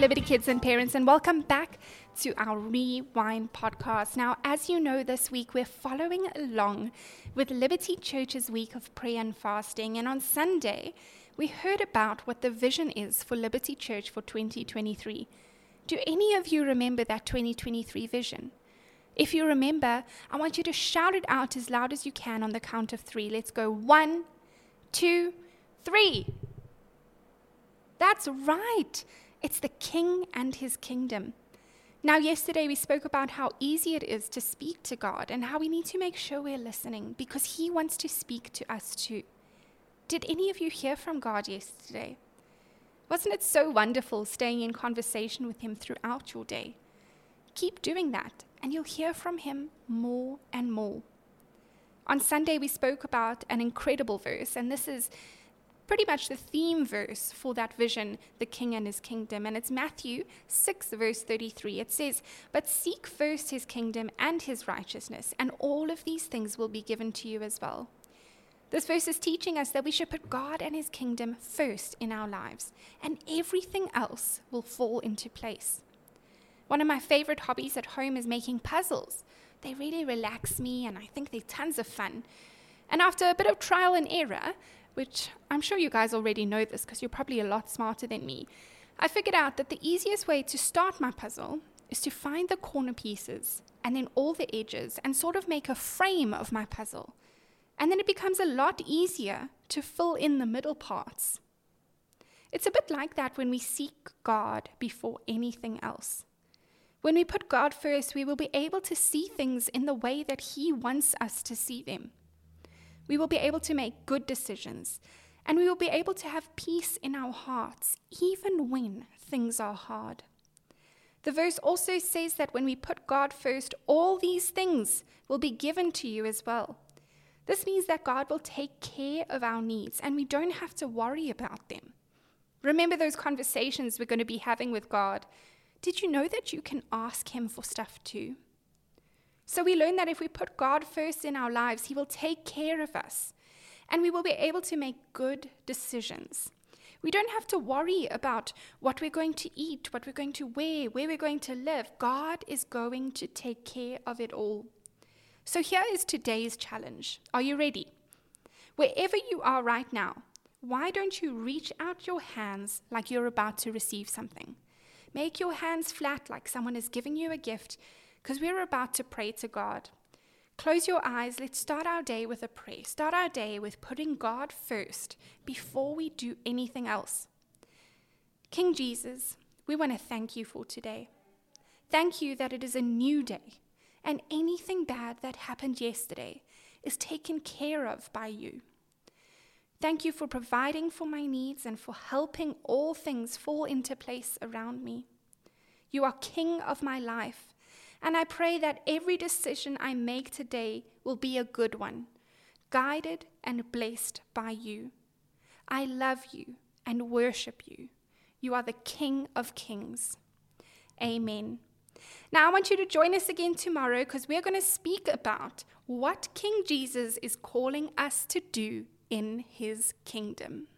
Liberty Kids and parents, and welcome back to our Rewind podcast. Now, as you know, this week we're following along with Liberty Church's week of prayer and fasting. And on Sunday, we heard about what the vision is for Liberty Church for 2023. Do any of you remember that 2023 vision? If you remember, I want you to shout it out as loud as you can on the count of three. Let's go one, two, three. That's right. It's the king and his kingdom. Now, yesterday we spoke about how easy it is to speak to God and how we need to make sure we're listening because he wants to speak to us too. Did any of you hear from God yesterday? Wasn't it so wonderful staying in conversation with him throughout your day? Keep doing that, and you'll hear from him more and more. On Sunday, we spoke about an incredible verse, and this is pretty much the theme verse for that vision, the king and his kingdom. And it's Matthew 6, verse 33. It says, But seek first his kingdom and his righteousness, and all of these things will be given to you as well. This verse is teaching us that we should put God and his kingdom first in our lives, and everything else will fall into place. One of my favorite hobbies at home is making puzzles. They really relax me, and I think they're tons of fun. And after a bit of trial and error, which I'm sure you guys already know this because you're probably a lot smarter than me, I figured out that the easiest way to start my puzzle is to find the corner pieces and then all the edges and sort of make a frame of my puzzle. And then it becomes a lot easier to fill in the middle parts. It's a bit like that when we seek God before anything else. When we put God first, we will be able to see things in the way that He wants us to see them. We will be able to make good decisions, and we will be able to have peace in our hearts, even when things are hard. The verse also says that when we put God first, all these things will be given to you as well. This means that God will take care of our needs and we don't have to worry about them. Remember those conversations we're going to be having with God. Did you know that you can ask Him for stuff too? So we learn that if we put God first in our lives, He will take care of us and we will be able to make good decisions. We don't have to worry about what we're going to eat, what we're going to wear, where we're going to live. God is going to take care of it all. So here is today's challenge. Are you ready? Wherever you are right now, why don't you reach out your hands like you're about to receive something? Make your hands flat like someone is giving you a gift because we're about to pray to God. Close your eyes. Let's start our day with a prayer. Start our day with putting God first before we do anything else. King Jesus, we want to thank you for today. Thank you that it is a new day and anything bad that happened yesterday is taken care of by you. Thank you for providing for my needs and for helping all things fall into place around me. You are King of my life and I pray that every decision I make today will be a good one, guided and blessed by you. I love you and worship you. You are the King of Kings. Amen. Now, I want you to join us again tomorrow because we're going to speak about what King Jesus is calling us to do in his kingdom.